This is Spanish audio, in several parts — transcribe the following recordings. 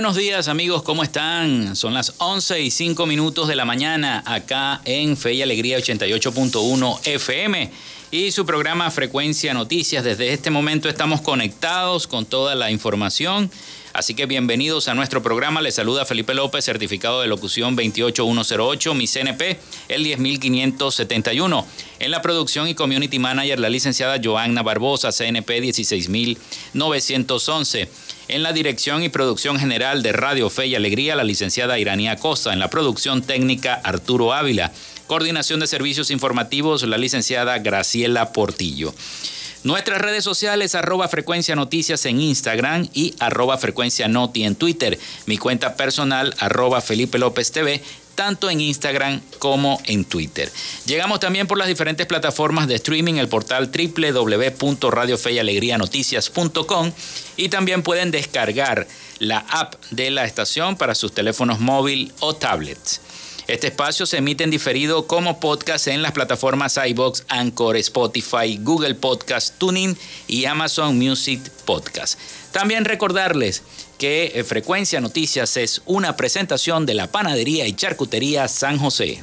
Buenos días amigos, ¿cómo están? Son las 11 y 5 minutos de la mañana acá en Fe y Alegría 88.1 FM y su programa Frecuencia Noticias. Desde este momento estamos conectados con toda la información. Así que bienvenidos a nuestro programa. Les saluda Felipe López, certificado de locución 28108, mi CNP, el 10571. En la producción y community manager, la licenciada Joanna Barbosa, CNP 16911. En la dirección y producción general de Radio Fe y Alegría, la licenciada Iranía Costa. En la producción técnica, Arturo Ávila. Coordinación de servicios informativos, la licenciada Graciela Portillo. Nuestras redes sociales, arroba frecuencia noticias en Instagram y arroba frecuencia noti en Twitter. Mi cuenta personal, arroba Felipe López TV, tanto en Instagram como en Twitter. Llegamos también por las diferentes plataformas de streaming, el portal www.radiofeyalegrianoticias.com y también pueden descargar la app de la estación para sus teléfonos móvil o tablets. Este espacio se emite en diferido como podcast en las plataformas iBox, Anchor, Spotify, Google Podcast, Tuning y Amazon Music Podcast. También recordarles que eh, Frecuencia Noticias es una presentación de la Panadería y Charcutería San José.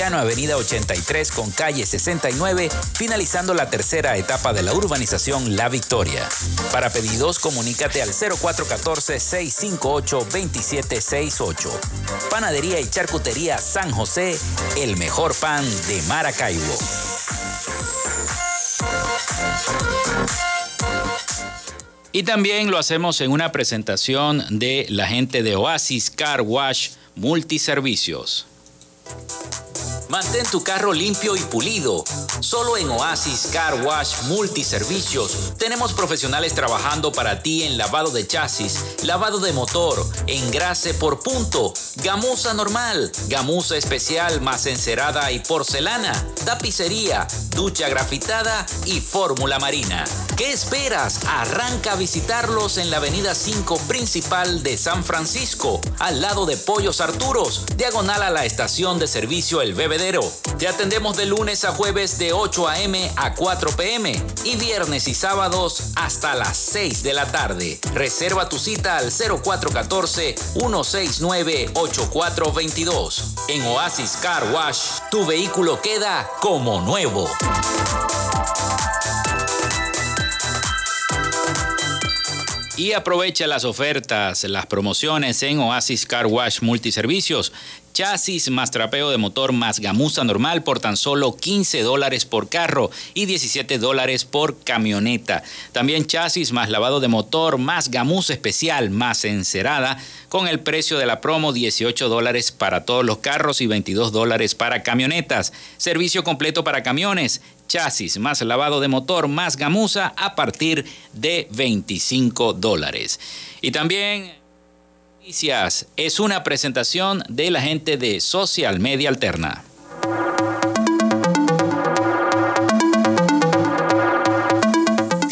Avenida 83 con calle 69, finalizando la tercera etapa de la urbanización La Victoria. Para pedidos, comunícate al 0414-658-2768. Panadería y Charcutería San José, el mejor pan de Maracaibo. Y también lo hacemos en una presentación de la gente de Oasis Car Wash Multiservicios. Mantén tu carro limpio y pulido. Solo en Oasis Car Wash Multiservicios tenemos profesionales trabajando para ti en lavado de chasis, lavado de motor, engrase por punto, gamuza normal, gamuza especial más encerada y porcelana, tapicería, ducha grafitada y fórmula marina. ¿Qué esperas? Arranca a visitarlos en la avenida 5 principal de San Francisco, al lado de Pollos Arturos, diagonal a la estación de servicio El Bebedero. Te atendemos de lunes a jueves de 8 a.m. a 4 p.m. y viernes y sábados hasta las 6 de la tarde. Reserva tu cita al 0414-169-8422. En Oasis Car Wash, tu vehículo queda como nuevo. Y aprovecha las ofertas, las promociones en Oasis Car Wash Multiservicios chasis más trapeo de motor más gamuza normal por tan solo 15 dólares por carro y 17 dólares por camioneta. También chasis más lavado de motor más gamuza especial más encerada con el precio de la promo 18 dólares para todos los carros y 22 dólares para camionetas. Servicio completo para camiones, chasis más lavado de motor más gamuza a partir de 25 dólares. Y también es una presentación de la gente de Social Media Alterna.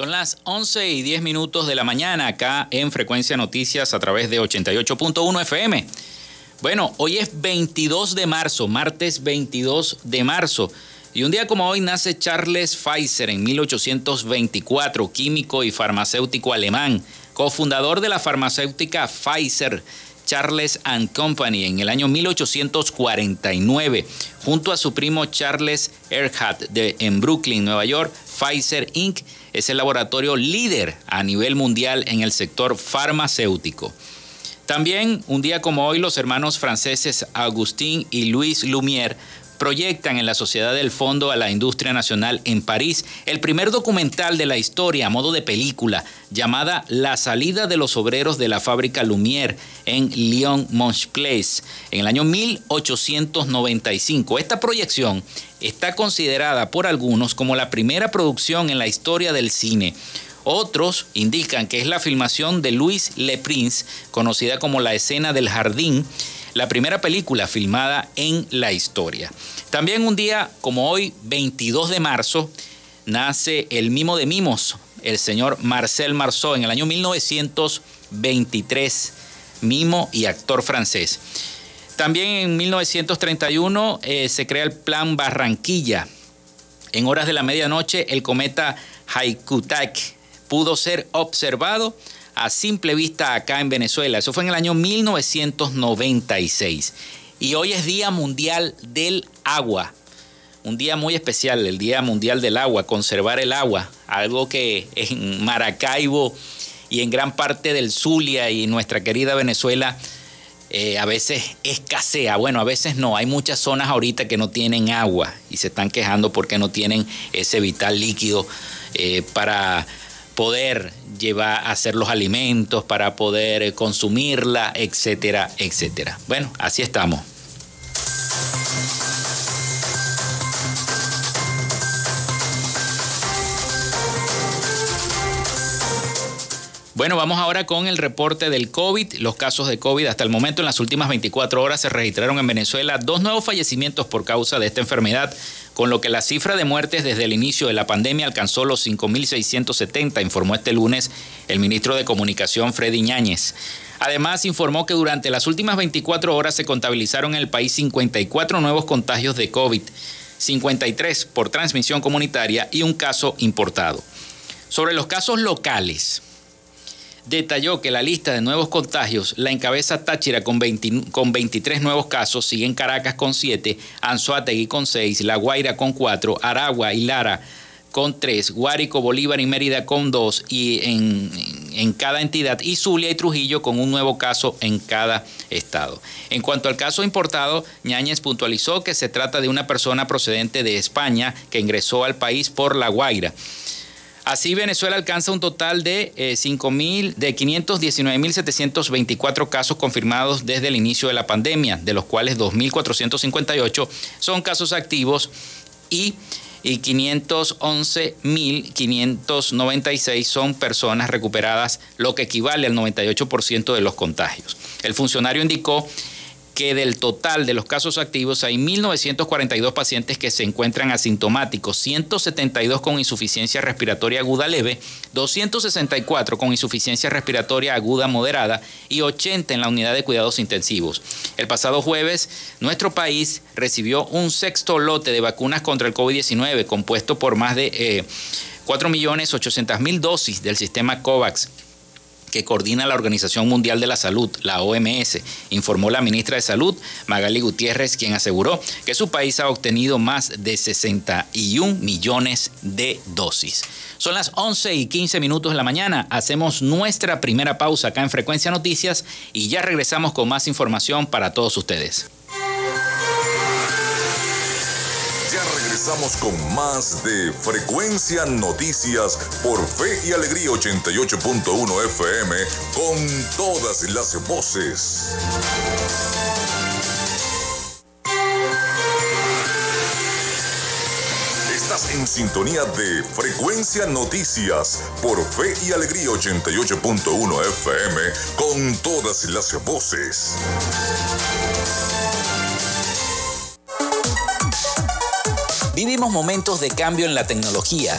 Son las 11 y 10 minutos de la mañana acá en Frecuencia Noticias a través de 88.1 FM. Bueno, hoy es 22 de marzo, martes 22 de marzo. Y un día como hoy nace Charles Pfizer en 1824, químico y farmacéutico alemán, cofundador de la farmacéutica Pfizer. Charles and Company en el año 1849, junto a su primo Charles Erhardt de, en Brooklyn, Nueva York, Pfizer Inc es el laboratorio líder a nivel mundial en el sector farmacéutico. También, un día como hoy, los hermanos franceses Agustín y Luis Lumière proyectan en la Sociedad del Fondo a la Industria Nacional en París el primer documental de la historia a modo de película llamada La salida de los obreros de la fábrica Lumière en Lyon Montplace en el año 1895. Esta proyección está considerada por algunos como la primera producción en la historia del cine. Otros indican que es la filmación de Louis Le Prince, conocida como la escena del jardín, la primera película filmada en la historia. También un día como hoy, 22 de marzo, nace el mimo de mimos, el señor Marcel Marceau, en el año 1923, mimo y actor francés. También en 1931 eh, se crea el Plan Barranquilla. En horas de la medianoche, el cometa Haikutak pudo ser observado a simple vista acá en Venezuela. Eso fue en el año 1996. Y hoy es Día Mundial del Agua. Un día muy especial, el Día Mundial del Agua, conservar el agua, algo que en Maracaibo y en gran parte del Zulia y nuestra querida Venezuela eh, a veces escasea. Bueno, a veces no. Hay muchas zonas ahorita que no tienen agua y se están quejando porque no tienen ese vital líquido eh, para poder llevar a hacer los alimentos, para poder eh, consumirla, etcétera, etcétera. Bueno, así estamos. Bueno, vamos ahora con el reporte del COVID. Los casos de COVID hasta el momento en las últimas 24 horas se registraron en Venezuela dos nuevos fallecimientos por causa de esta enfermedad con lo que la cifra de muertes desde el inicio de la pandemia alcanzó los 5.670, informó este lunes el ministro de Comunicación Freddy Ñáñez. Además, informó que durante las últimas 24 horas se contabilizaron en el país 54 nuevos contagios de COVID, 53 por transmisión comunitaria y un caso importado. Sobre los casos locales, detalló que la lista de nuevos contagios la encabeza Táchira con, 23 nuevos casos, siguen Caracas con 7, Anzuategui con 6, La Guaira con 4, Aragua y Lara con 3, Guárico, Bolívar y Mérida con 2 y en, en, cada entidad y Zulia y Trujillo con un nuevo caso en cada estado. En cuanto al caso importado, Ñáñez puntualizó que se trata de una persona procedente de España que ingresó al país por La Guaira. Así Venezuela alcanza un total de, eh, de 519.724 casos confirmados desde el inicio de la pandemia, de los cuales 2.458 son casos activos y y 511.596 son personas recuperadas, lo que equivale al 98% de los contagios. El funcionario indicó que del total de los casos activos hay 1.942 pacientes que se encuentran asintomáticos, 172 con insuficiencia respiratoria aguda leve, 264 con insuficiencia respiratoria aguda moderada y 80 en la unidad de cuidados intensivos. El pasado jueves, nuestro país recibió un sexto lote de vacunas contra el COVID-19 compuesto por más de... Eh, 4.800.000 dosis del sistema COVAX que coordina la Organización Mundial de la Salud, la OMS, informó la ministra de Salud, Magali Gutiérrez, quien aseguró que su país ha obtenido más de 61 millones de dosis. Son las 11 y 15 minutos de la mañana. Hacemos nuestra primera pausa acá en Frecuencia Noticias y ya regresamos con más información para todos ustedes. Regresamos con más de Frecuencia Noticias por Fe y Alegría 88.1 FM con todas las voces. Estás en sintonía de Frecuencia Noticias por Fe y Alegría 88.1 FM con todas las voces. Vivimos momentos de cambio en la tecnología,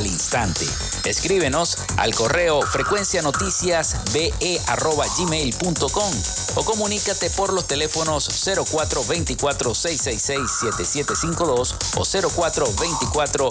al instante. Escríbenos al correo frecuencianoticiasbe.gmail.com o comunícate por los teléfonos 0424 666 7752 o 0424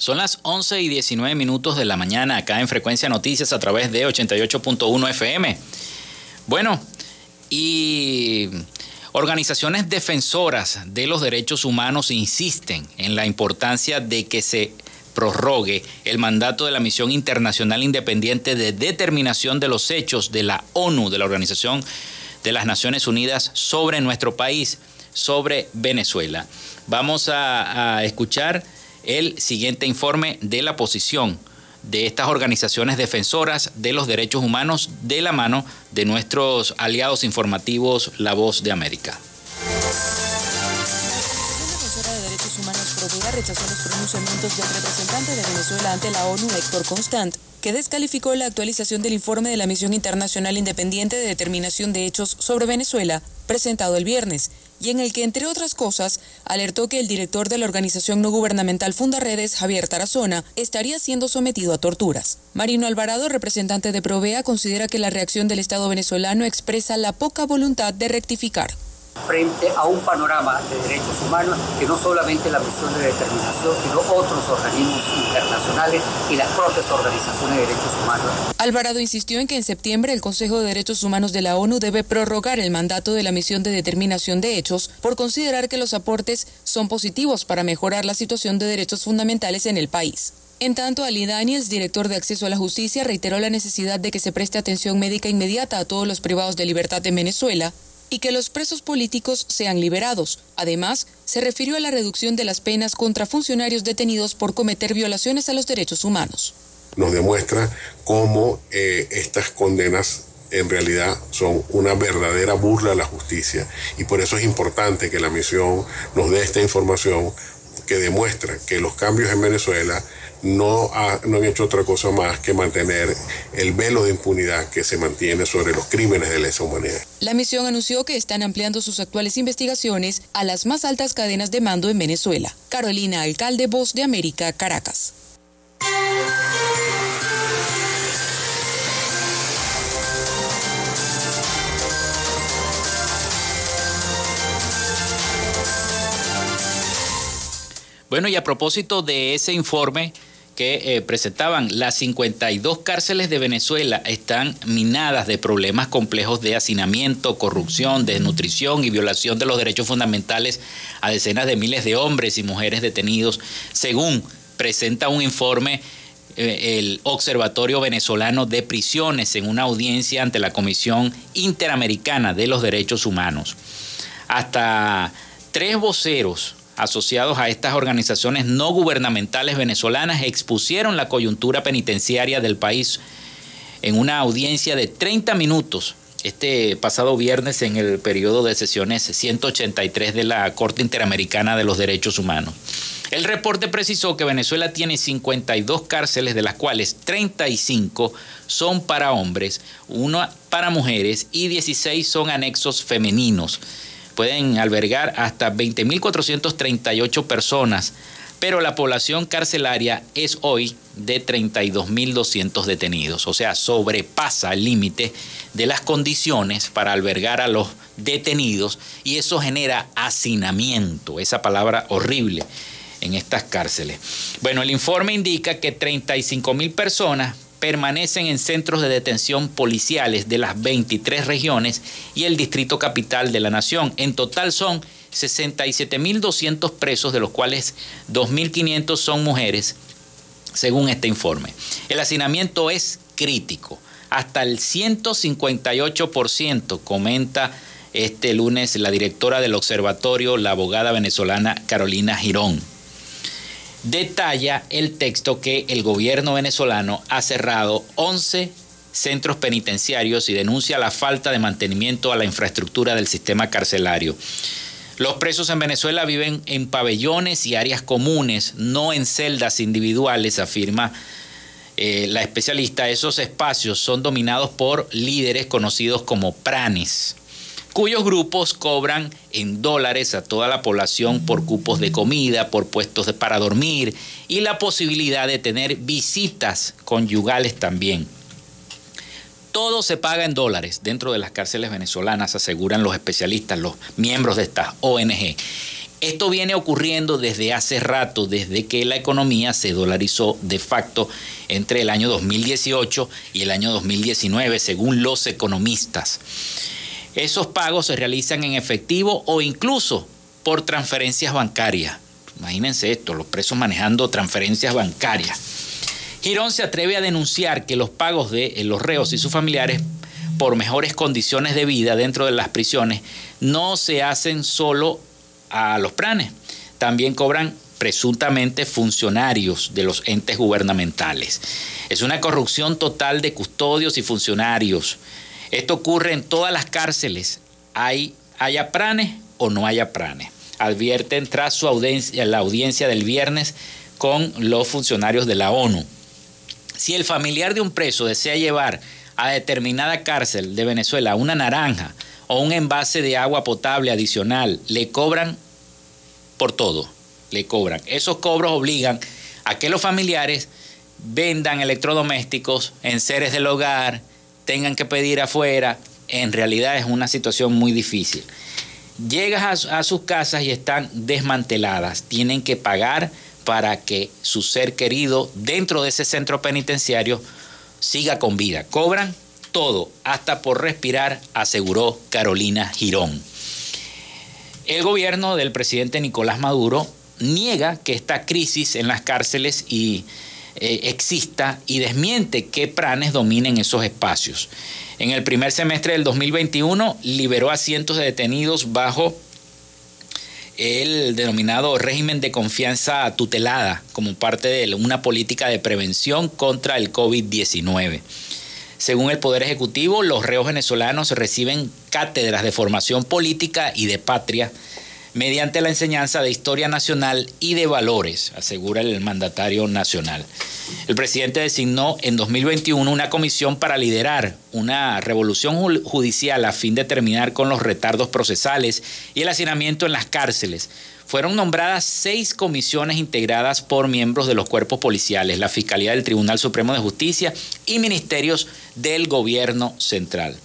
Son las 11 y 19 minutos de la mañana acá en Frecuencia Noticias a través de 88.1 FM. Bueno, y organizaciones defensoras de los derechos humanos insisten en la importancia de que se prorrogue el mandato de la Misión Internacional Independiente de Determinación de los Hechos de la ONU, de la Organización de las Naciones Unidas, sobre nuestro país, sobre Venezuela. Vamos a, a escuchar el siguiente informe de la posición de estas organizaciones defensoras de los derechos humanos de la mano de nuestros aliados informativos La Voz de América. La de Derechos Humanos rechazó los pronunciamientos del representante de Venezuela ante la ONU, Héctor Constant, que descalificó la actualización del informe de la Misión Internacional Independiente de Determinación de Hechos sobre Venezuela, presentado el viernes, y en el que, entre otras cosas, alertó que el director de la organización no gubernamental Fundaredes, Javier Tarazona, estaría siendo sometido a torturas. Marino Alvarado, representante de Provea, considera que la reacción del Estado venezolano expresa la poca voluntad de rectificar frente a un panorama de derechos humanos que no solamente la misión de determinación, sino otros organismos internacionales y las propias organizaciones de derechos humanos. Alvarado insistió en que en septiembre el Consejo de Derechos Humanos de la ONU debe prorrogar el mandato de la misión de determinación de hechos por considerar que los aportes son positivos para mejorar la situación de derechos fundamentales en el país. En tanto, Ali Daniels, director de Acceso a la Justicia, reiteró la necesidad de que se preste atención médica inmediata a todos los privados de libertad en Venezuela, y que los presos políticos sean liberados. Además, se refirió a la reducción de las penas contra funcionarios detenidos por cometer violaciones a los derechos humanos. Nos demuestra cómo eh, estas condenas en realidad son una verdadera burla a la justicia y por eso es importante que la misión nos dé esta información que demuestra que los cambios en Venezuela no, no han hecho otra cosa más que mantener el velo de impunidad que se mantiene sobre los crímenes de lesa humanidad. La misión anunció que están ampliando sus actuales investigaciones a las más altas cadenas de mando en Venezuela. Carolina Alcalde, Voz de América, Caracas. Bueno, y a propósito de ese informe, que eh, presentaban las 52 cárceles de Venezuela están minadas de problemas complejos de hacinamiento, corrupción, desnutrición y violación de los derechos fundamentales a decenas de miles de hombres y mujeres detenidos, según presenta un informe eh, el Observatorio Venezolano de Prisiones en una audiencia ante la Comisión Interamericana de los Derechos Humanos. Hasta tres voceros asociados a estas organizaciones no gubernamentales venezolanas expusieron la coyuntura penitenciaria del país en una audiencia de 30 minutos este pasado viernes en el periodo de sesiones 183 de la Corte Interamericana de los Derechos Humanos. El reporte precisó que Venezuela tiene 52 cárceles, de las cuales 35 son para hombres, una para mujeres y 16 son anexos femeninos. Pueden albergar hasta 20.438 personas, pero la población carcelaria es hoy de 32.200 detenidos, o sea, sobrepasa el límite de las condiciones para albergar a los detenidos y eso genera hacinamiento, esa palabra horrible en estas cárceles. Bueno, el informe indica que 35 mil personas permanecen en centros de detención policiales de las 23 regiones y el distrito capital de la nación. En total son 67.200 presos, de los cuales 2.500 son mujeres, según este informe. El hacinamiento es crítico, hasta el 158%, comenta este lunes la directora del observatorio, la abogada venezolana Carolina Girón detalla el texto que el gobierno venezolano ha cerrado 11 centros penitenciarios y denuncia la falta de mantenimiento a la infraestructura del sistema carcelario. Los presos en Venezuela viven en pabellones y áreas comunes, no en celdas individuales, afirma eh, la especialista. Esos espacios son dominados por líderes conocidos como pranes cuyos grupos cobran en dólares a toda la población por cupos de comida, por puestos para dormir y la posibilidad de tener visitas conyugales también. Todo se paga en dólares dentro de las cárceles venezolanas, aseguran los especialistas, los miembros de esta ONG. Esto viene ocurriendo desde hace rato, desde que la economía se dolarizó de facto entre el año 2018 y el año 2019, según los economistas. Esos pagos se realizan en efectivo o incluso por transferencias bancarias. Imagínense esto, los presos manejando transferencias bancarias. Girón se atreve a denunciar que los pagos de eh, los reos y sus familiares por mejores condiciones de vida dentro de las prisiones no se hacen solo a los pranes, también cobran presuntamente funcionarios de los entes gubernamentales. Es una corrupción total de custodios y funcionarios esto ocurre en todas las cárceles. Hay, haya o no haya pranes. Advierten tras su audiencia, la audiencia del viernes con los funcionarios de la ONU. Si el familiar de un preso desea llevar a determinada cárcel de Venezuela una naranja o un envase de agua potable adicional, le cobran por todo, le cobran. Esos cobros obligan a que los familiares vendan electrodomésticos en seres del hogar, tengan que pedir afuera, en realidad es una situación muy difícil. Llegas a, sus casas y están desmanteladas, tienen que pagar para que su ser querido dentro de ese centro penitenciario siga con vida. Cobran todo, hasta por respirar, aseguró Carolina Girón. El gobierno del presidente Nicolás Maduro niega que esta crisis en las cárceles y eh, exista y desmiente que Pranes dominen esos espacios. En el primer semestre del 2021 liberó a cientos de detenidos bajo el denominado régimen de confianza tutelada como parte de una política de prevención contra el COVID-19. Según el Poder Ejecutivo, los reos venezolanos reciben cátedras de formación política y de patria mediante la enseñanza de historia nacional y de valores, asegura el mandatario nacional. El presidente designó en 2021 una comisión para liderar una revolución judicial a fin de terminar con los retardos procesales y el hacinamiento en las cárceles. Fueron nombradas seis comisiones integradas por miembros de los cuerpos policiales, la Fiscalía del Tribunal Supremo de Justicia y ministerios del gobierno central.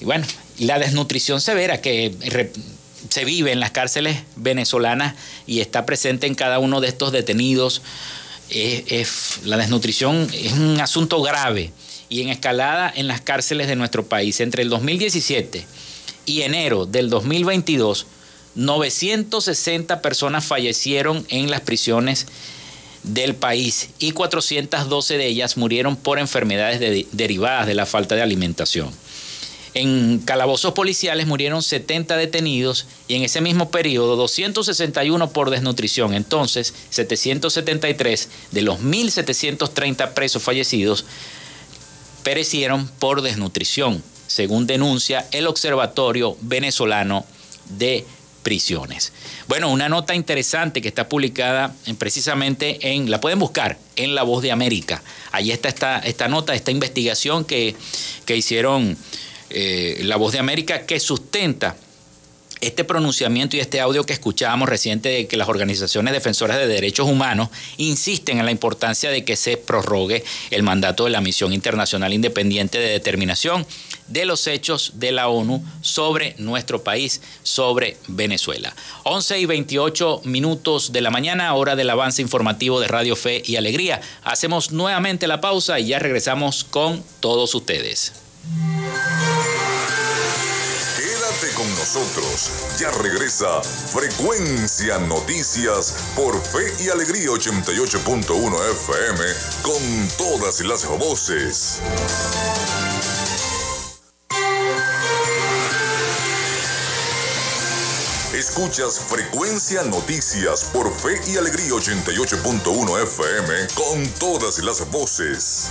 Y bueno, la desnutrición severa que se vive en las cárceles venezolanas y está presente en cada uno de estos detenidos. La desnutrición es un asunto grave y en escalada en las cárceles de nuestro país. Entre el 2017 y enero del 2022, 960 personas fallecieron en las prisiones del país y 412 de ellas murieron por enfermedades derivadas de la falta de alimentación. En calabozos policiales murieron 70 detenidos y en ese mismo periodo 261 por desnutrición. Entonces, 773 de los 1.730 presos fallecidos perecieron por desnutrición, según denuncia el Observatorio Venezolano de Prisiones. Bueno, una nota interesante que está publicada precisamente en, la pueden buscar, en La Voz de América. Ahí está esta, esta nota, esta investigación que, que hicieron eh, La Voz de América, que sustenta este pronunciamiento y este audio que escuchábamos reciente de que las organizaciones defensoras de derechos humanos insisten en la importancia de que se prorrogue el mandato de la Misión Internacional Independiente de Determinación de los hechos de la ONU sobre nuestro país, sobre Venezuela. 11 y 28 minutos de la mañana, hora del avance informativo de Radio Fe y Alegría. Hacemos nuevamente la pausa y ya regresamos con todos ustedes con nosotros. Ya regresa Frecuencia Noticias por Fe y Alegría 88.1 FM con todas las voces. Escuchas Frecuencia Noticias por Fe y Alegría 88.1 FM con todas las voces.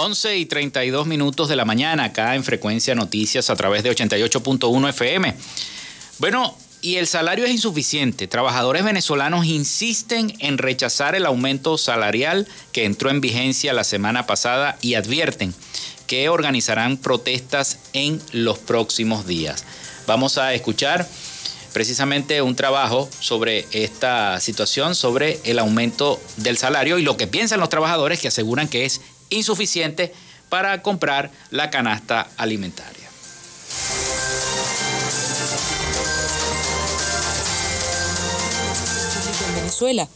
11 y 32 minutos de la mañana acá en Frecuencia Noticias a través de 88.1 FM. Bueno, y el salario es insuficiente. Trabajadores venezolanos insisten en rechazar el aumento salarial que entró en vigencia la semana pasada y advierten que organizarán protestas en los próximos días. Vamos a escuchar precisamente un trabajo sobre esta situación, sobre el aumento del salario y lo que piensan los trabajadores que aseguran que es insuficiente para comprar la canasta alimentaria.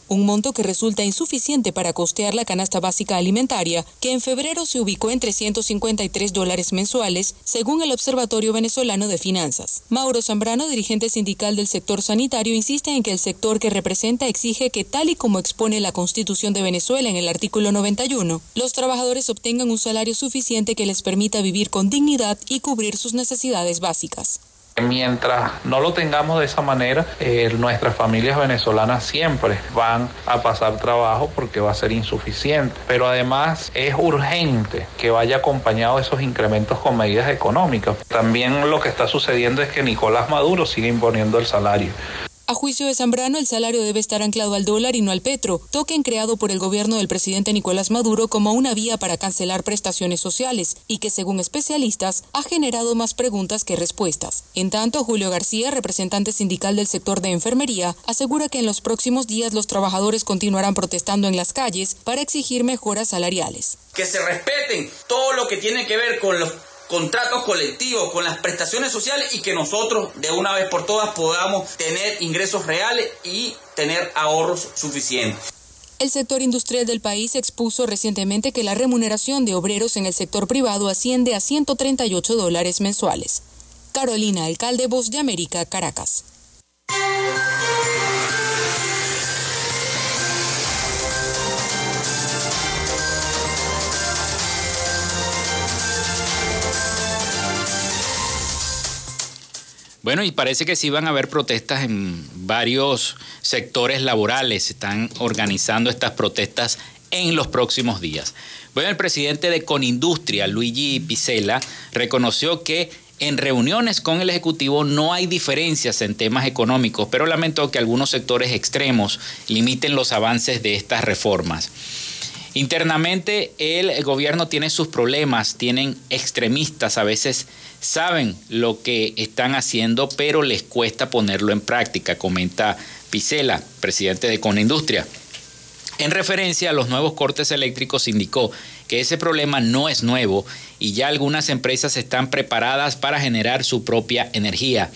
Un monto que resulta insuficiente para costear la canasta básica alimentaria, que en febrero se ubicó en 353 dólares mensuales, según el Observatorio Venezolano de Finanzas. Mauro Zambrano, dirigente sindical del sector sanitario, insiste en que el sector que representa exige que, tal y como expone la Constitución de Venezuela en el artículo 91, los trabajadores obtengan un salario suficiente que les permita vivir con dignidad y cubrir sus necesidades básicas. Mientras no lo tengamos de esa manera, eh, nuestras familias venezolanas siempre van a pasar trabajo porque va a ser insuficiente. Pero además es urgente que vaya acompañado esos incrementos con medidas económicas. También lo que está sucediendo es que Nicolás Maduro sigue imponiendo el salario. A juicio de Zambrano, el salario debe estar anclado al dólar y no al petro, token creado por el gobierno del presidente Nicolás Maduro como una vía para cancelar prestaciones sociales y que, según especialistas, ha generado más preguntas que respuestas. En tanto, Julio García, representante sindical del sector de enfermería, asegura que en los próximos días los trabajadores continuarán protestando en las calles para exigir mejoras salariales. Que se respeten todo lo que tiene que ver con los contratos colectivos, con las prestaciones sociales y que nosotros de una vez por todas podamos tener ingresos reales y tener ahorros suficientes. El sector industrial del país expuso recientemente que la remuneración de obreros en el sector privado asciende a 138 dólares mensuales. Carolina, alcalde Voz de América, Caracas. Bueno, y parece que sí van a haber protestas en varios sectores laborales. Se están organizando estas protestas en los próximos días. Bueno, el presidente de Conindustria, Luigi Picela, reconoció que en reuniones con el Ejecutivo no hay diferencias en temas económicos, pero lamentó que algunos sectores extremos limiten los avances de estas reformas. Internamente el gobierno tiene sus problemas, tienen extremistas, a veces saben lo que están haciendo, pero les cuesta ponerlo en práctica, comenta Picela, presidente de Conindustria. En referencia a los nuevos cortes eléctricos, indicó que ese problema no es nuevo y ya algunas empresas están preparadas para generar su propia energía.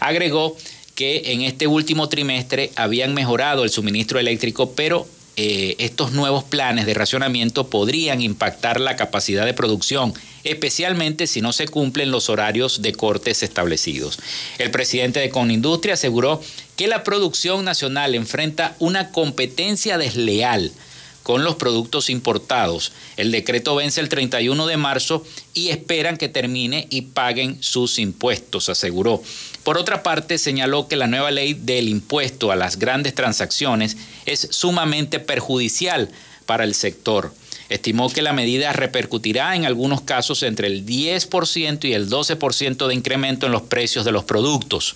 Agregó que en este último trimestre habían mejorado el suministro eléctrico, pero eh, estos nuevos planes de racionamiento podrían impactar la capacidad de producción, especialmente si no se cumplen los horarios de cortes establecidos. El presidente de Conindustria aseguró que la producción nacional enfrenta una competencia desleal con los productos importados. El decreto vence el 31 de marzo y esperan que termine y paguen sus impuestos, aseguró. Por otra parte, señaló que la nueva ley del impuesto a las grandes transacciones es sumamente perjudicial para el sector. Estimó que la medida repercutirá en algunos casos entre el 10% y el 12% de incremento en los precios de los productos.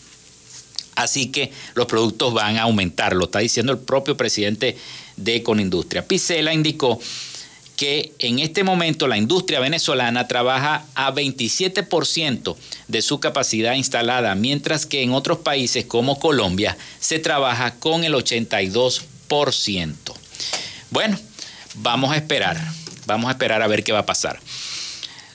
Así que los productos van a aumentar, lo está diciendo el propio presidente de Conindustria. Picela indicó que en este momento la industria venezolana trabaja a 27% de su capacidad instalada, mientras que en otros países como Colombia se trabaja con el 82%. Bueno, vamos a esperar, vamos a esperar a ver qué va a pasar.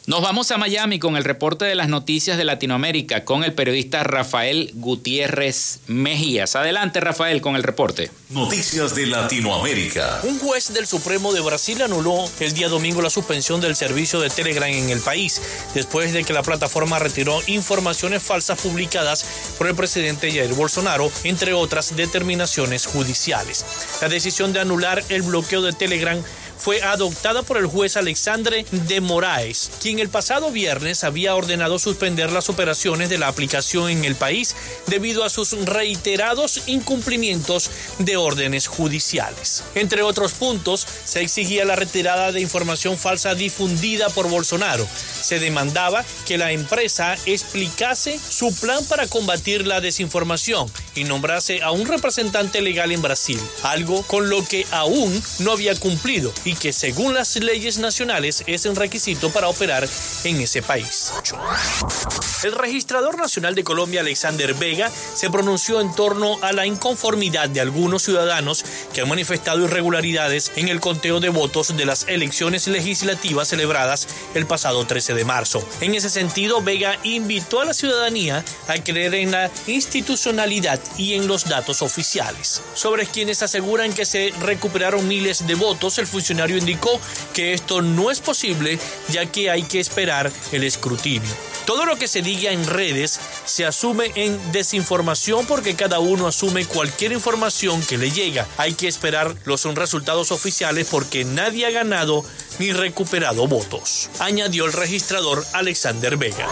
Nos vamos a Miami con el reporte de las noticias de Latinoamérica con el periodista Rafael Gutiérrez Mejías. Adelante Rafael con el reporte. Noticias de Latinoamérica. Un juez del Supremo de Brasil anuló el día domingo la suspensión del servicio de Telegram en el país, después de que la plataforma retiró informaciones falsas publicadas por el presidente Jair Bolsonaro, entre otras determinaciones judiciales. La decisión de anular el bloqueo de Telegram fue adoptada por el juez Alexandre de Moraes, quien el pasado viernes había ordenado suspender las operaciones de la aplicación en el país debido a sus reiterados incumplimientos de órdenes judiciales. Entre otros puntos, se exigía la retirada de información falsa difundida por Bolsonaro. Se demandaba que la empresa explicase su plan para combatir la desinformación y nombrase a un representante legal en Brasil, algo con lo que aún no había cumplido y que según las leyes nacionales es un requisito para operar en ese país. El registrador nacional de Colombia, Alexander Vega, se pronunció en torno a la inconformidad de algunos ciudadanos que han manifestado irregularidades en el conteo de votos de las elecciones legislativas celebradas el pasado 13 de marzo. En ese sentido, Vega invitó a la ciudadanía a creer en la institucionalidad y en los datos oficiales. Sobre quienes aseguran que se recuperaron miles de votos, el funcionario indicó que esto no es posible ya que hay que esperar el escrutinio. Todo lo que se diga en redes se asume en desinformación porque cada uno asume cualquier información que le llega. Hay que esperar los resultados oficiales porque nadie ha ganado ni recuperado votos, añadió el registrador Alexander Vega.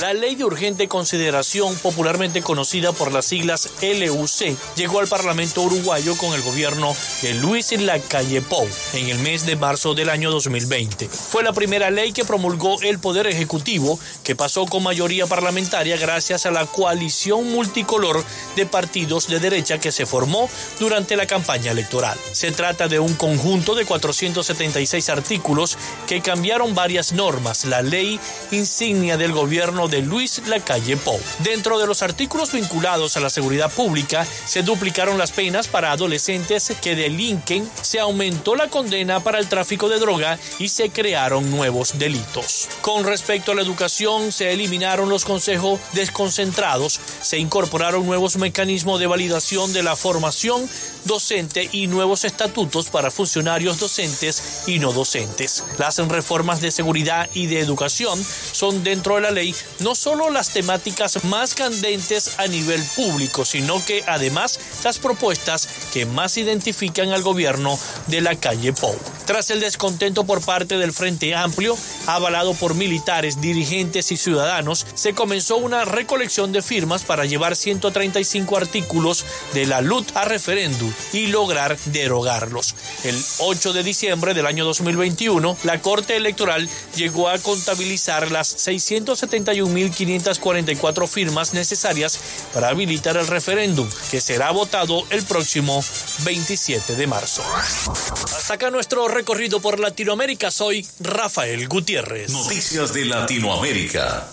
La ley de urgente consideración, popularmente conocida por las siglas LUC, llegó al Parlamento uruguayo con el gobierno de Luis Lacalle Pou en el mes de marzo del año 2020. Fue la primera ley que promulgó el Poder Ejecutivo que pasó con mayoría parlamentaria gracias a la coalición multicolor de partidos de derecha que se formó durante la campaña electoral. Se trata de un conjunto de 476 artículos que cambiaron varias normas, la ley insignia del gobierno de Luis Lacalle Pou. Dentro de los artículos vinculados a la seguridad pública, se duplicaron las penas para adolescentes que delinquen, se aumentó la condena para el tráfico de droga y se crearon nuevos delitos. Con respecto a la educación, se eliminaron los consejos desconcentrados, se incorporaron nuevos mecanismos de validación de la formación docente y nuevos estatutos para funcionarios docentes y no docentes. Las reformas de seguridad y de educación son dentro de la ley no solo las temáticas más candentes a nivel público, sino que además las propuestas que más identifican al gobierno de la calle Pou. Tras el descontento por parte del Frente Amplio, avalado por militares, dirigentes y ciudadanos, se comenzó una recolección de firmas para llevar 135 artículos de la LUT a referéndum y lograr derogarlos. El 8 de diciembre del año 2021, la Corte Electoral llegó a contabilizar las 671.544 firmas necesarias para habilitar el referéndum, que será votado el próximo 27 de marzo. Hasta acá nuestro recorrido por Latinoamérica. Soy Rafael Gutiérrez. Noticias de Latinoamérica.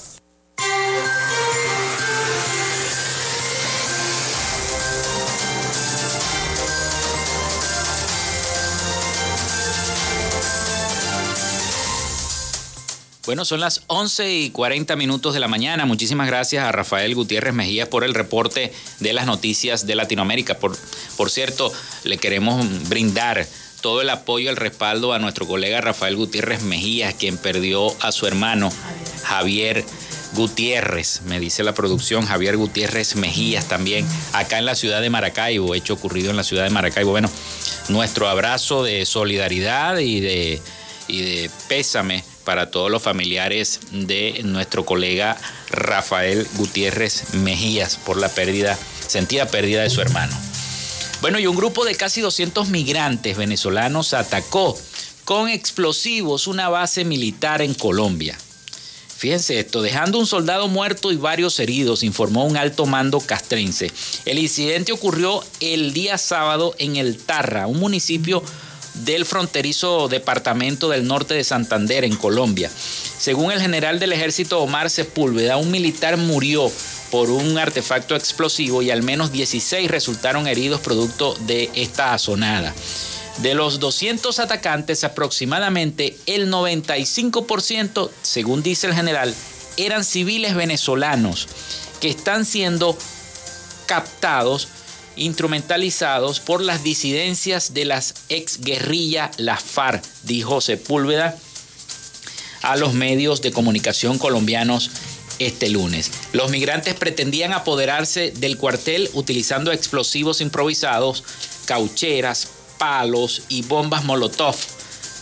Bueno, son las 11 y 40 minutos de la mañana. Muchísimas gracias a Rafael Gutiérrez Mejía por el reporte de las noticias de Latinoamérica. Por, por cierto, le queremos brindar todo el apoyo, el respaldo a nuestro colega Rafael Gutiérrez Mejía, quien perdió a su hermano Javier Gutiérrez, me dice la producción, Javier Gutiérrez Mejías también, acá en la ciudad de Maracaibo, hecho ocurrido en la ciudad de Maracaibo. Bueno, nuestro abrazo de solidaridad y de, y de pésame para todos los familiares de nuestro colega Rafael Gutiérrez Mejías por la pérdida, sentida pérdida de su hermano. Bueno, y un grupo de casi 200 migrantes venezolanos atacó con explosivos una base militar en Colombia. Fíjense esto, dejando un soldado muerto y varios heridos, informó un alto mando castrense. El incidente ocurrió el día sábado en El Tarra, un municipio del fronterizo departamento del norte de Santander, en Colombia. Según el general del ejército Omar Sepúlveda, un militar murió por un artefacto explosivo y al menos 16 resultaron heridos producto de esta azonada. De los 200 atacantes, aproximadamente el 95%, según dice el general, eran civiles venezolanos que están siendo captados instrumentalizados por las disidencias de las ex guerrilla la FARC, dijo Sepúlveda a los medios de comunicación colombianos este lunes. Los migrantes pretendían apoderarse del cuartel utilizando explosivos improvisados, caucheras, palos y bombas Molotov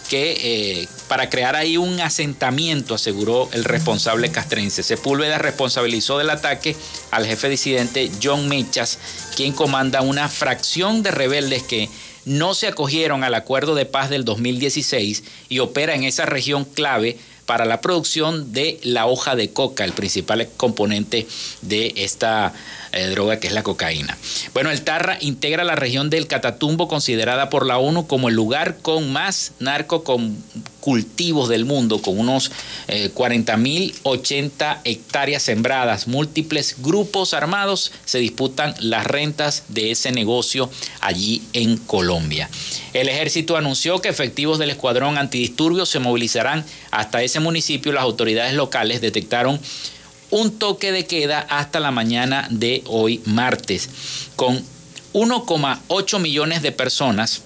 que eh, para crear ahí un asentamiento, aseguró el responsable castrense. Sepúlveda responsabilizó del ataque al jefe disidente John Mechas, quien comanda una fracción de rebeldes que no se acogieron al acuerdo de paz del 2016 y opera en esa región clave para la producción de la hoja de coca, el principal componente de esta droga que es la cocaína. Bueno, el Tarra integra la región del Catatumbo, considerada por la ONU como el lugar con más narcocultivos del mundo, con unos 40.080 eh, hectáreas sembradas. Múltiples grupos armados se disputan las rentas de ese negocio allí en Colombia. El ejército anunció que efectivos del escuadrón antidisturbios se movilizarán hasta ese municipio. Las autoridades locales detectaron un toque de queda hasta la mañana de hoy martes. Con 1,8 millones de personas,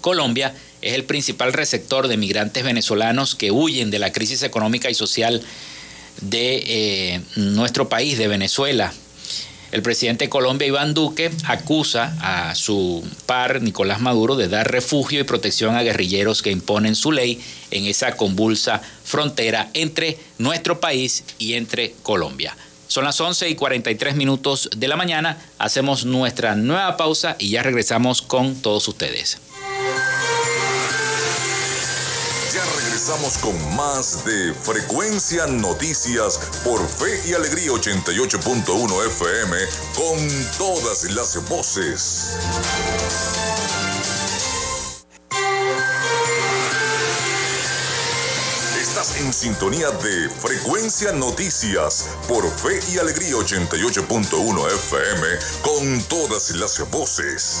Colombia es el principal receptor de migrantes venezolanos que huyen de la crisis económica y social de eh, nuestro país, de Venezuela. El presidente de Colombia, Iván Duque, acusa a su par, Nicolás Maduro, de dar refugio y protección a guerrilleros que imponen su ley en esa convulsa frontera entre nuestro país y entre Colombia. Son las 11 y 43 minutos de la mañana, hacemos nuestra nueva pausa y ya regresamos con todos ustedes. Regresamos con más de Frecuencia Noticias por Fe y Alegría 88.1 FM con todas las voces. Estás en sintonía de Frecuencia Noticias por Fe y Alegría 88.1 FM con todas las voces.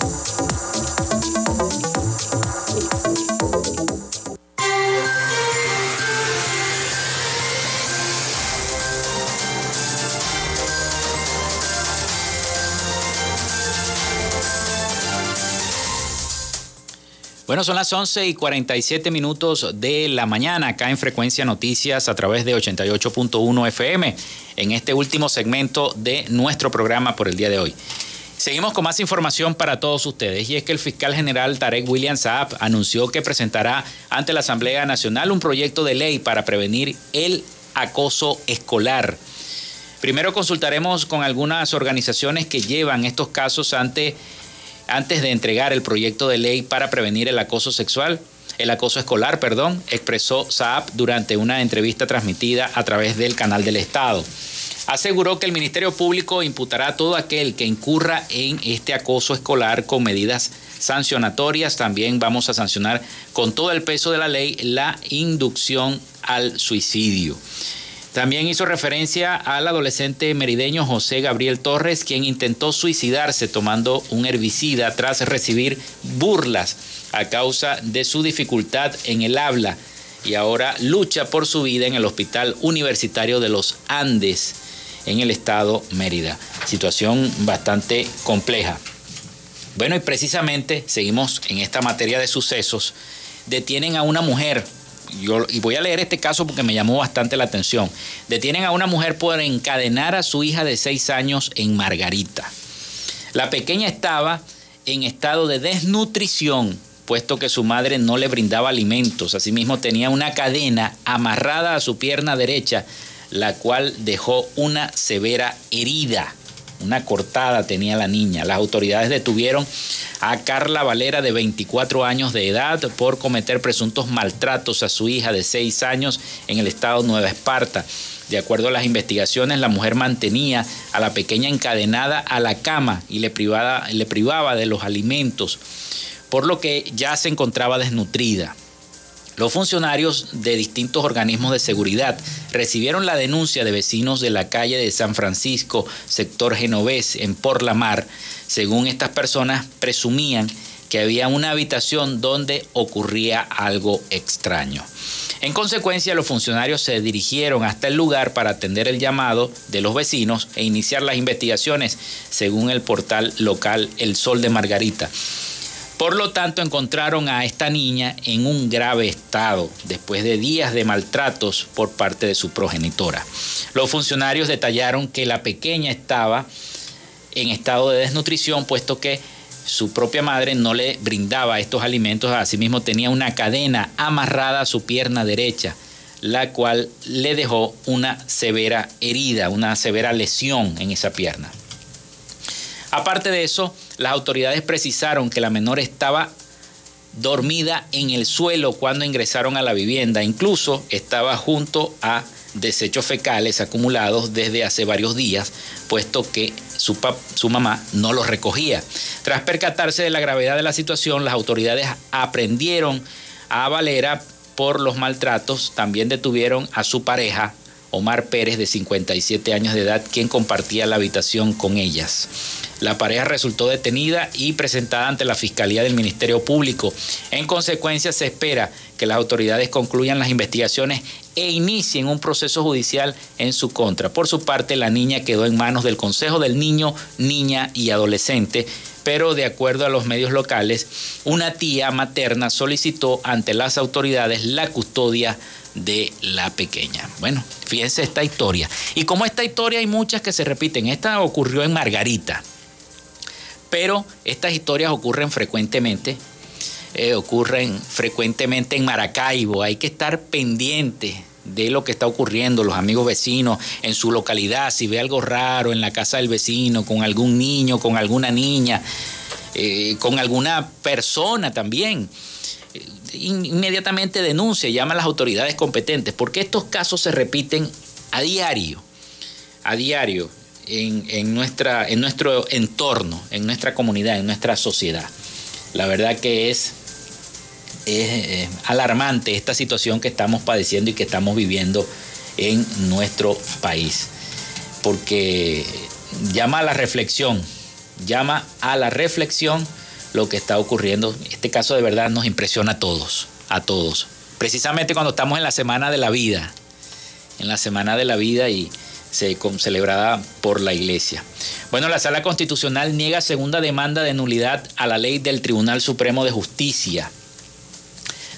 Bueno, son las 11 y 47 minutos de la mañana acá en Frecuencia Noticias a través de 88.1 FM en este último segmento de nuestro programa por el día de hoy. Seguimos con más información para todos ustedes y es que el fiscal general Tarek William Saab anunció que presentará ante la Asamblea Nacional un proyecto de ley para prevenir el acoso escolar. Primero consultaremos con algunas organizaciones que llevan estos casos ante antes de entregar el proyecto de ley para prevenir el acoso sexual, el acoso escolar, perdón, expresó Saab durante una entrevista transmitida a través del canal del Estado. Aseguró que el Ministerio Público imputará a todo aquel que incurra en este acoso escolar con medidas sancionatorias. También vamos a sancionar con todo el peso de la ley la inducción al suicidio. También hizo referencia al adolescente merideño José Gabriel Torres, quien intentó suicidarse tomando un herbicida tras recibir burlas a causa de su dificultad en el habla y ahora lucha por su vida en el Hospital Universitario de los Andes en el estado Mérida. Situación bastante compleja. Bueno, y precisamente seguimos en esta materia de sucesos. Detienen a una mujer y voy a leer este caso porque me llamó bastante la atención. Detienen a una mujer por encadenar a su hija de seis años en Margarita. La pequeña estaba en estado de desnutrición, puesto que su madre no le brindaba alimentos. Asimismo tenía una cadena amarrada a su pierna derecha, la cual dejó una severa herida. Una cortada tenía la niña. Las autoridades detuvieron a Carla Valera de 24 años de edad por cometer presuntos maltratos a su hija de 6 años en el estado Nueva Esparta. De acuerdo a las investigaciones, la mujer mantenía a la pequeña encadenada a la cama y le, le privaba de los alimentos, por lo que ya se encontraba desnutrida. Los funcionarios de distintos organismos de seguridad recibieron la denuncia de vecinos de la calle de San Francisco, sector genovés, en Por la Mar. Según estas personas, presumían que había una habitación donde ocurría algo extraño. En consecuencia, los funcionarios se dirigieron hasta el lugar para atender el llamado de los vecinos e iniciar las investigaciones, según el portal local El Sol de Margarita. Por lo tanto, encontraron a esta niña en un grave estado después de días de maltratos por parte de su progenitora. Los funcionarios detallaron que la pequeña estaba en estado de desnutrición, puesto que su propia madre no le brindaba estos alimentos, asimismo tenía una cadena amarrada a su pierna derecha, la cual le dejó una severa herida, una severa lesión en esa pierna. Aparte de eso, las autoridades precisaron que la menor estaba dormida en el suelo cuando ingresaron a la vivienda. Incluso estaba junto a desechos fecales acumulados desde hace varios días, puesto que su, su, mamá no los recogía. Tras percatarse de la gravedad de la situación, las autoridades aprendieron a Valera por los maltratos, también detuvieron a su pareja, Omar Pérez, de 57 años de edad, quien compartía la habitación con ellas. La pareja resultó detenida y presentada ante la Fiscalía del Ministerio Público. En consecuencia, se espera que las autoridades concluyan las investigaciones e inicien un proceso judicial en su contra. Por su parte, la niña quedó en manos del Consejo del Niño, Niña y Adolescente, pero de acuerdo a los medios locales, una tía materna solicitó ante las autoridades la custodia de la pequeña. Bueno, fíjense esta historia. Y como esta historia hay muchas que se repiten. Esta ocurrió en Margarita pero estas historias ocurren frecuentemente. eh, ocurren frecuentemente en Maracaibo. Hay que estar pendiente de lo que está ocurriendo, los amigos vecinos en su localidad, si ve algo raro en la casa del vecino, con algún niño, con alguna niña, eh, con alguna persona también. Inmediatamente denuncia, llama a las autoridades competentes, porque estos casos se repiten a diario, a diario en, nuestra, en nuestro entorno, en nuestra comunidad, en nuestra sociedad. La verdad que es es alarmante esta situación que estamos padeciendo y que estamos viviendo en nuestro país. Porque llama a la reflexión, llama a la reflexión lo que está ocurriendo. Este caso de verdad nos impresiona a todos, a todos. Precisamente cuando estamos en la Semana de la Vida, en la Semana de la Vida y se, celebrada por la Iglesia. Bueno, la Sala Constitucional niega segunda demanda de nulidad a la ley del Tribunal Supremo de Justicia.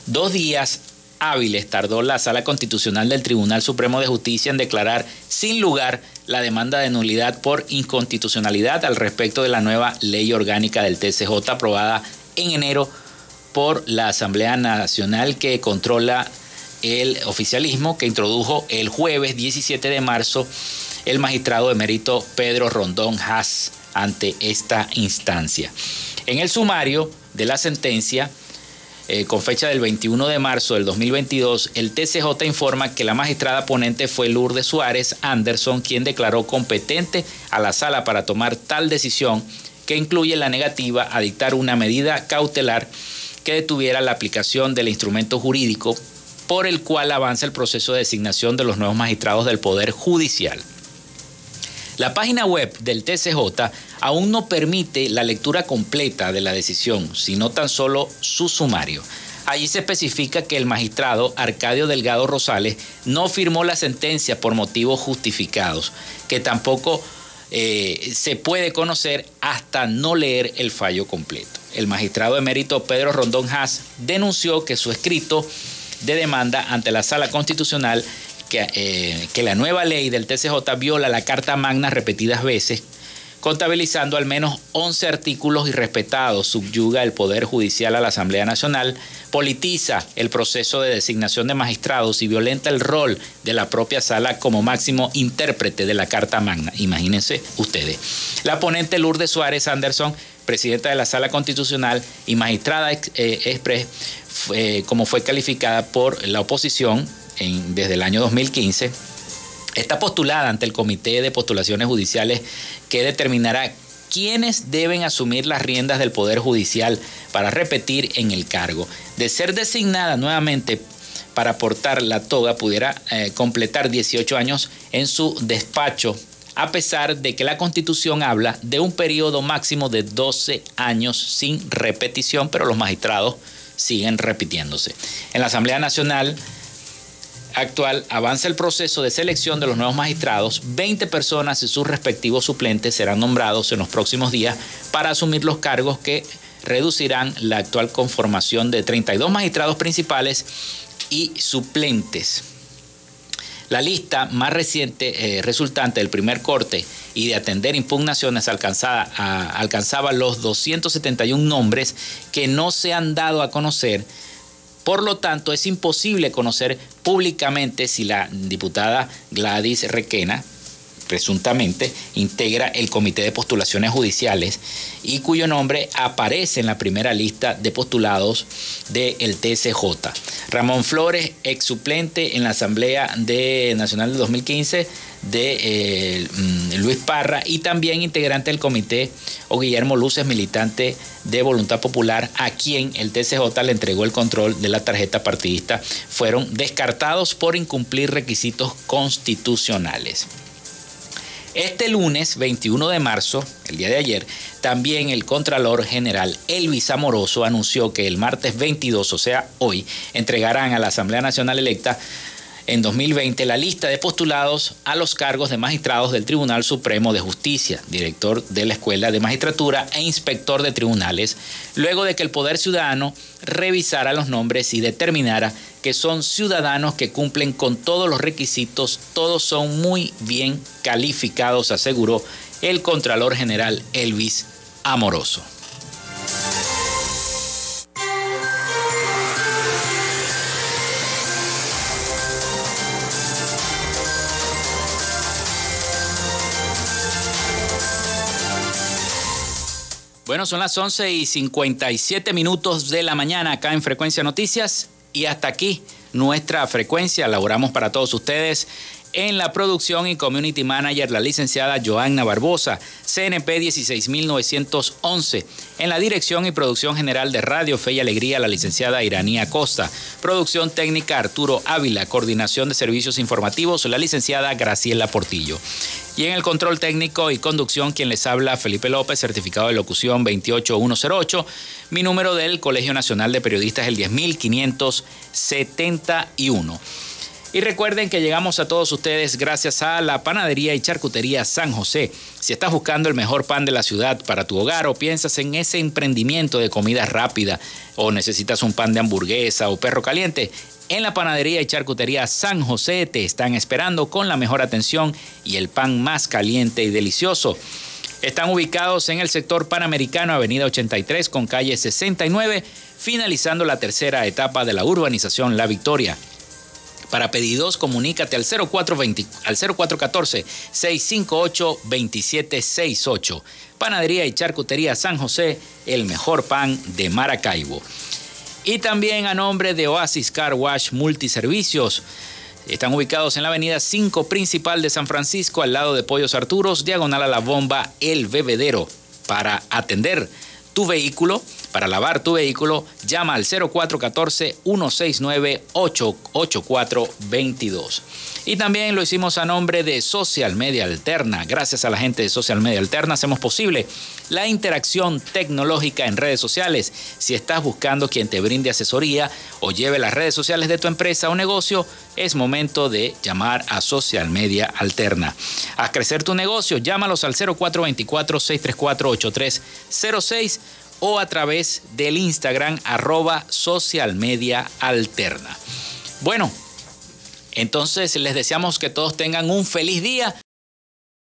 Dos días hábiles tardó la Sala Constitucional del Tribunal Supremo de Justicia en declarar sin lugar la demanda de nulidad por inconstitucionalidad al respecto de la nueva ley orgánica del TCJ aprobada en enero por la Asamblea Nacional que controla el oficialismo que introdujo el jueves 17 de marzo el magistrado emérito Pedro Rondón Haas ante esta instancia. En el sumario de la sentencia, eh, con fecha del 21 de marzo del 2022, el TCJ informa que la magistrada ponente fue Lourdes Suárez Anderson, quien declaró competente a la sala para tomar tal decisión que incluye la negativa a dictar una medida cautelar que detuviera la aplicación del instrumento jurídico por el cual avanza el proceso de designación de los nuevos magistrados del Poder Judicial. La página web del TCJ aún no permite la lectura completa de la decisión, sino tan solo su sumario. Allí se especifica que el magistrado Arcadio Delgado Rosales no firmó la sentencia por motivos justificados, que tampoco eh, se puede conocer hasta no leer el fallo completo. El magistrado emérito Pedro Rondón Haas denunció que su escrito de demanda ante la Sala Constitucional eh, que, la nueva ley del TCJ viola la Carta Magna repetidas veces, contabilizando al menos 11 artículos irrespetados, subyuga el Poder Judicial a la Asamblea Nacional, politiza el proceso de designación de magistrados y violenta el rol de la propia sala como máximo intérprete de la Carta Magna. Imagínense ustedes. La ponente Lourdes Suárez Anderson, presidenta de la Sala Constitucional y magistrada eh, express, como fue calificada por la oposición, desde el año 2015, está postulada ante el Comité de Postulaciones Judiciales que determinará quiénes deben asumir las riendas del Poder Judicial para repetir en el cargo. De ser designada nuevamente para aportar la toga, pudiera eh, completar 18 años en su despacho, a pesar de que la Constitución habla de un periodo máximo de 12 años sin repetición, pero los magistrados siguen repitiéndose. En la Asamblea Nacional actual avanza el proceso de selección de los nuevos magistrados. 20 personas y sus respectivos suplentes serán nombrados en los próximos días para asumir los cargos que reducirán la actual conformación de 32 magistrados principales y suplentes. La lista más reciente eh, resultante del primer corte y de atender impugnaciones alcanzaba los 271 nombres que no se han dado a conocer por lo tanto, es imposible conocer públicamente si la diputada Gladys Requena presuntamente integra el Comité de Postulaciones Judiciales y cuyo nombre aparece en la primera lista de postulados del TCJ. Ramón Flores, ex suplente en la Asamblea de Nacional de 2015, de eh, mm, Luis Parra y también integrante del comité o Guillermo Luces, militante de Voluntad Popular, a quien el TCJ le entregó el control de la tarjeta partidista, fueron descartados por incumplir requisitos constitucionales. Este lunes 21 de marzo, el día de ayer, también el Contralor General Elvis Amoroso anunció que el martes 22, o sea, hoy, entregarán a la Asamblea Nacional electa en 2020 la lista de postulados a los cargos de magistrados del Tribunal Supremo de Justicia, director de la Escuela de Magistratura e inspector de tribunales, luego de que el Poder Ciudadano revisara los nombres y determinara que son ciudadanos que cumplen con todos los requisitos, todos son muy bien calificados, aseguró el Contralor General Elvis Amoroso. Bueno, son las 11 y 57 minutos de la mañana acá en Frecuencia Noticias y hasta aquí nuestra frecuencia. Laboramos para todos ustedes en la producción y community manager la licenciada Joanna Barbosa, CNP 16911. En la dirección y producción general de Radio Fe y Alegría la licenciada Iranía Costa. Producción técnica Arturo Ávila. Coordinación de servicios informativos la licenciada Graciela Portillo. Y en el control técnico y conducción, quien les habla, Felipe López, certificado de locución 28108. Mi número del Colegio Nacional de Periodistas el 10571. Y recuerden que llegamos a todos ustedes gracias a la panadería y charcutería San José. Si estás buscando el mejor pan de la ciudad para tu hogar o piensas en ese emprendimiento de comida rápida o necesitas un pan de hamburguesa o perro caliente, en la panadería y charcutería San José te están esperando con la mejor atención y el pan más caliente y delicioso. Están ubicados en el sector panamericano, avenida 83 con calle 69, finalizando la tercera etapa de la urbanización La Victoria. Para pedidos, comunícate al, 0420, al 0414-658-2768. Panadería y Charcutería San José, el mejor pan de Maracaibo. Y también a nombre de Oasis Car Wash Multiservicios. Están ubicados en la avenida 5 principal de San Francisco, al lado de Pollos Arturos, diagonal a la bomba El Bebedero. Para atender tu vehículo, para lavar tu vehículo, llama al 0414-169-88422. Y también lo hicimos a nombre de Social Media Alterna. Gracias a la gente de Social Media Alterna hacemos posible la interacción tecnológica en redes sociales. Si estás buscando quien te brinde asesoría o lleve las redes sociales de tu empresa o negocio, es momento de llamar a Social Media Alterna. A crecer tu negocio, llámalos al 0424-634-8306 o a través del Instagram arroba social media alterna. Bueno, entonces les deseamos que todos tengan un feliz día